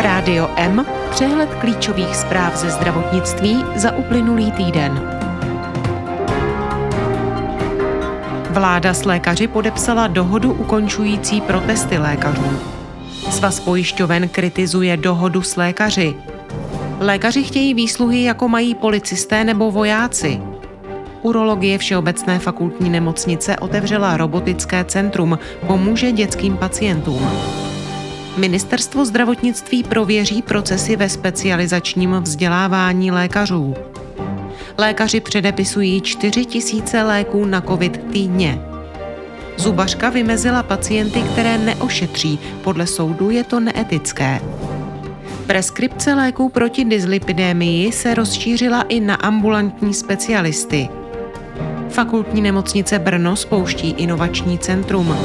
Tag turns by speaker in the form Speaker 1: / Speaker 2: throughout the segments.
Speaker 1: Rádio M, přehled klíčových zpráv ze zdravotnictví za uplynulý týden. Vláda s lékaři podepsala dohodu ukončující protesty lékařů. Svaz pojišťoven kritizuje dohodu s lékaři. Lékaři chtějí výsluhy, jako mají policisté nebo vojáci. Urologie Všeobecné fakultní nemocnice otevřela robotické centrum, pomůže dětským pacientům. Ministerstvo zdravotnictví prověří procesy ve specializačním vzdělávání lékařů. Lékaři předepisují 4 tisíce léků na COVID týdně. Zubařka vymezila pacienty, které neošetří. Podle soudu je to neetické. Preskripce léků proti dyslipidémii se rozšířila i na ambulantní specialisty. Fakultní nemocnice Brno spouští inovační centrum.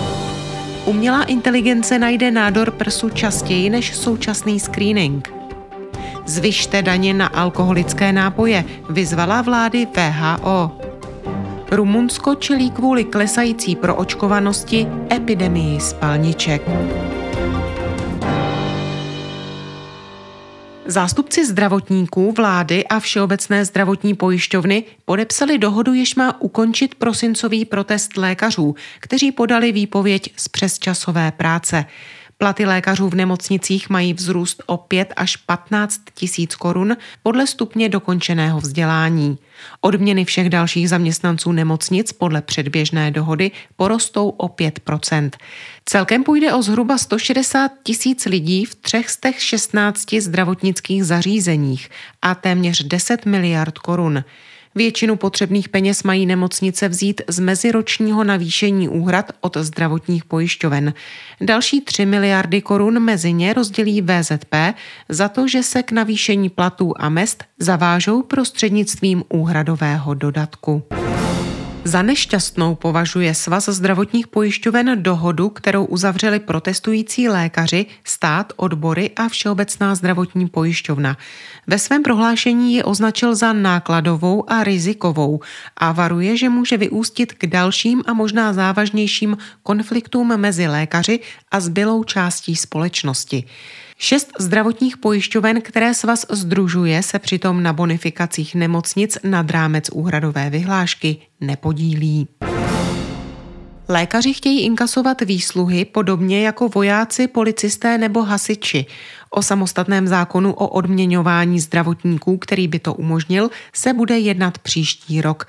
Speaker 1: Umělá inteligence najde nádor prsu častěji než současný screening. Zvyšte daně na alkoholické nápoje, vyzvala vlády VHO. Rumunsko čelí kvůli klesající proočkovanosti epidemii spalniček. Zástupci zdravotníků, vlády a Všeobecné zdravotní pojišťovny podepsali dohodu, jež má ukončit prosincový protest lékařů, kteří podali výpověď z přesčasové práce. Platy lékařů v nemocnicích mají vzrůst o 5 až 15 tisíc korun podle stupně dokončeného vzdělání. Odměny všech dalších zaměstnanců nemocnic podle předběžné dohody porostou o 5% Celkem půjde o zhruba 160 tisíc lidí v 316 zdravotnických zařízeních a téměř 10 miliard korun. Většinu potřebných peněz mají nemocnice vzít z meziročního navýšení úhrad od zdravotních pojišťoven. Další 3 miliardy korun mezi ně rozdělí VZP za to, že se k navýšení platů a mest zavážou prostřednictvím úhradového dodatku. Za nešťastnou považuje Svaz zdravotních pojišťoven dohodu, kterou uzavřeli protestující lékaři, stát, odbory a Všeobecná zdravotní pojišťovna. Ve svém prohlášení ji označil za nákladovou a rizikovou a varuje, že může vyústit k dalším a možná závažnějším konfliktům mezi lékaři a zbylou částí společnosti. Šest zdravotních pojišťoven, které svaz združuje, se přitom na bonifikacích nemocnic nad rámec úhradové vyhlášky nepodílí. Lékaři chtějí inkasovat výsluhy podobně jako vojáci, policisté nebo hasiči. O samostatném zákonu o odměňování zdravotníků, který by to umožnil, se bude jednat příští rok.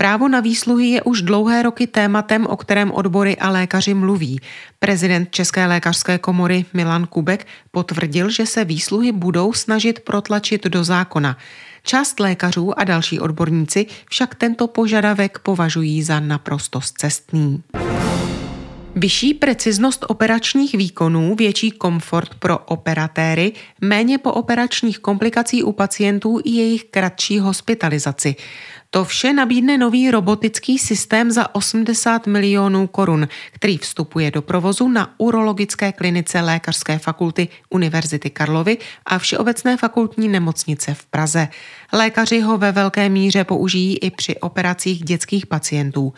Speaker 1: Právo na výsluhy je už dlouhé roky tématem, o kterém odbory a lékaři mluví. Prezident České lékařské komory Milan Kubek potvrdil, že se výsluhy budou snažit protlačit do zákona. Část lékařů a další odborníci však tento požadavek považují za naprosto zcestný. Vyšší preciznost operačních výkonů, větší komfort pro operatéry, méně pooperačních komplikací u pacientů i jejich kratší hospitalizaci. To vše nabídne nový robotický systém za 80 milionů korun, který vstupuje do provozu na urologické klinice Lékařské fakulty Univerzity Karlovy a Všeobecné fakultní nemocnice v Praze. Lékaři ho ve velké míře použijí i při operacích dětských pacientů.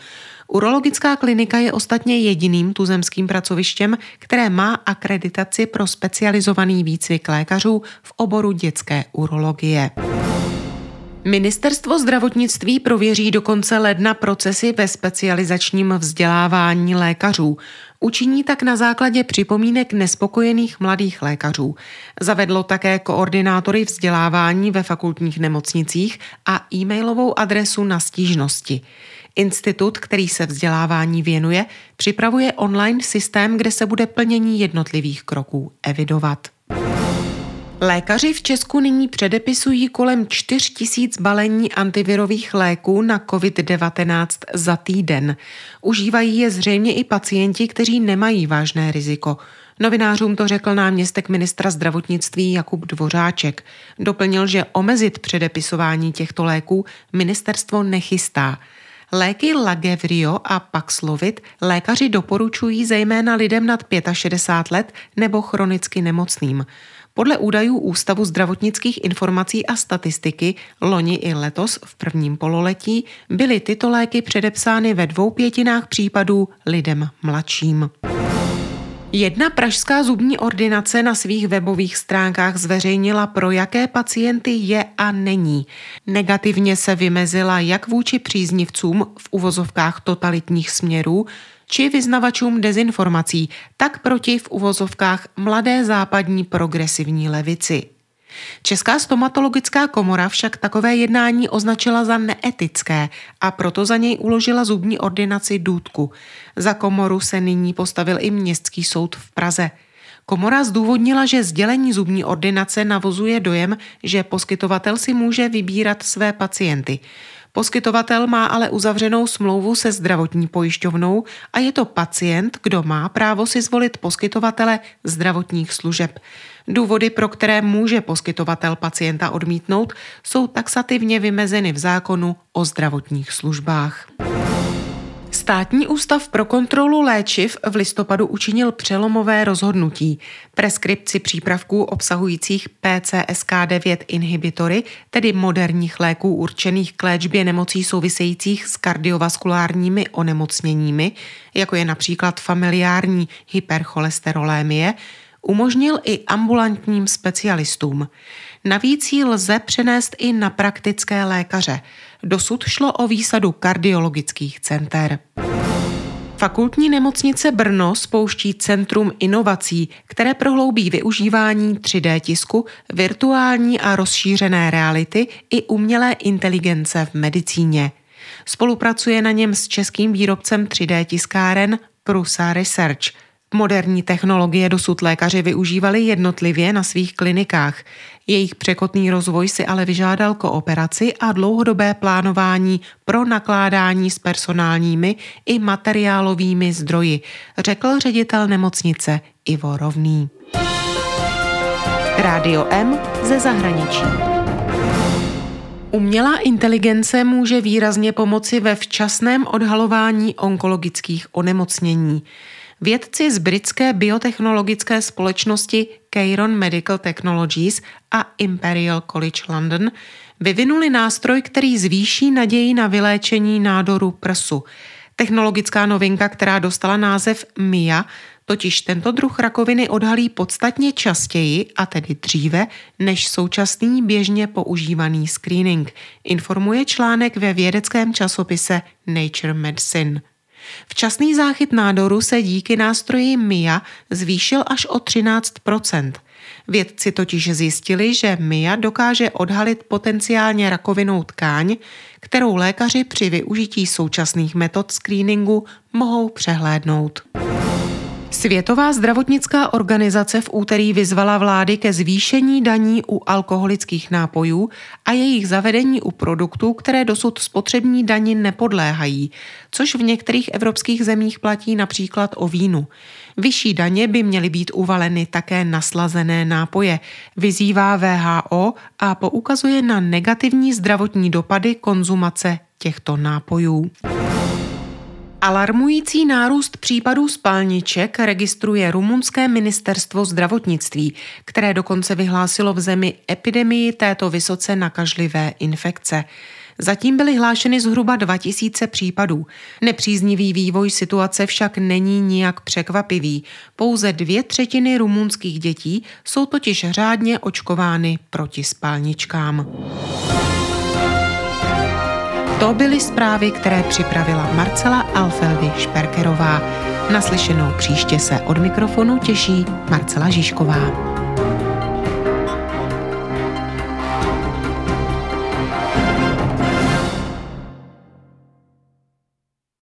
Speaker 1: Urologická klinika je ostatně jediným tuzemským pracovištěm, které má akreditaci pro specializovaný výcvik lékařů v oboru dětské urologie. Ministerstvo zdravotnictví prověří do konce ledna procesy ve specializačním vzdělávání lékařů. Učiní tak na základě připomínek nespokojených mladých lékařů. Zavedlo také koordinátory vzdělávání ve fakultních nemocnicích a e-mailovou adresu na stížnosti. Institut, který se vzdělávání věnuje, připravuje online systém, kde se bude plnění jednotlivých kroků evidovat. Lékaři v Česku nyní předepisují kolem 4 tisíc balení antivirových léků na COVID-19 za týden. Užívají je zřejmě i pacienti, kteří nemají vážné riziko. Novinářům to řekl náměstek ministra zdravotnictví Jakub Dvořáček. Doplnil, že omezit předepisování těchto léků ministerstvo nechystá. Léky Lagevrio a Paxlovid lékaři doporučují zejména lidem nad 65 let nebo chronicky nemocným. Podle údajů Ústavu zdravotnických informací a statistiky loni i letos v prvním pololetí byly tyto léky předepsány ve dvou pětinách případů lidem mladším. Jedna pražská zubní ordinace na svých webových stránkách zveřejnila, pro jaké pacienty je a není. Negativně se vymezila jak vůči příznivcům v uvozovkách totalitních směrů, či vyznavačům dezinformací, tak proti v uvozovkách mladé západní progresivní levici. Česká stomatologická komora však takové jednání označila za neetické a proto za něj uložila zubní ordinaci důdku. Za komoru se nyní postavil i městský soud v Praze. Komora zdůvodnila, že sdělení zubní ordinace navozuje dojem, že poskytovatel si může vybírat své pacienty. Poskytovatel má ale uzavřenou smlouvu se zdravotní pojišťovnou a je to pacient, kdo má právo si zvolit poskytovatele zdravotních služeb. Důvody, pro které může poskytovatel pacienta odmítnout, jsou taxativně vymezeny v zákonu o zdravotních službách. Státní ústav pro kontrolu léčiv v listopadu učinil přelomové rozhodnutí. Preskripci přípravků obsahujících PCSK9 inhibitory, tedy moderních léků určených k léčbě nemocí souvisejících s kardiovaskulárními onemocněními, jako je například familiární hypercholesterolémie, umožnil i ambulantním specialistům. Navíc ji lze přenést i na praktické lékaře. Dosud šlo o výsadu kardiologických center. Fakultní nemocnice Brno spouští Centrum inovací, které prohloubí využívání 3D tisku, virtuální a rozšířené reality i umělé inteligence v medicíně. Spolupracuje na něm s českým výrobcem 3D tiskáren Prusa Research – Moderní technologie dosud lékaři využívali jednotlivě na svých klinikách. Jejich překotný rozvoj si ale vyžádal kooperaci a dlouhodobé plánování pro nakládání s personálními i materiálovými zdroji, řekl ředitel nemocnice Ivo Rovný. Rádio M ze zahraničí. Umělá inteligence může výrazně pomoci ve včasném odhalování onkologických onemocnění. Vědci z britské biotechnologické společnosti Chiron Medical Technologies a Imperial College London vyvinuli nástroj, který zvýší naději na vyléčení nádoru prsu. Technologická novinka, která dostala název MIA, totiž tento druh rakoviny odhalí podstatně častěji a tedy dříve než současný běžně používaný screening, informuje článek ve vědeckém časopise Nature Medicine. Včasný záchyt nádoru se díky nástroji MIA zvýšil až o 13% Vědci totiž zjistili, že MIA dokáže odhalit potenciálně rakovinou tkáň, kterou lékaři při využití současných metod screeningu mohou přehlédnout. Světová zdravotnická organizace v úterý vyzvala vlády ke zvýšení daní u alkoholických nápojů a jejich zavedení u produktů, které dosud spotřební dani nepodléhají, což v některých evropských zemích platí například o vínu. Vyšší daně by měly být uvaleny také na slazené nápoje, vyzývá VHO a poukazuje na negativní zdravotní dopady konzumace těchto nápojů. Alarmující nárůst případů spalniček registruje rumunské ministerstvo zdravotnictví, které dokonce vyhlásilo v zemi epidemii této vysoce nakažlivé infekce. Zatím byly hlášeny zhruba 2000 případů. Nepříznivý vývoj situace však není nijak překvapivý. Pouze dvě třetiny rumunských dětí jsou totiž řádně očkovány proti spálničkám. To byly zprávy, které připravila Marcela Alfeldy Šperkerová. Naslyšenou příště se od mikrofonu těší Marcela Žižková.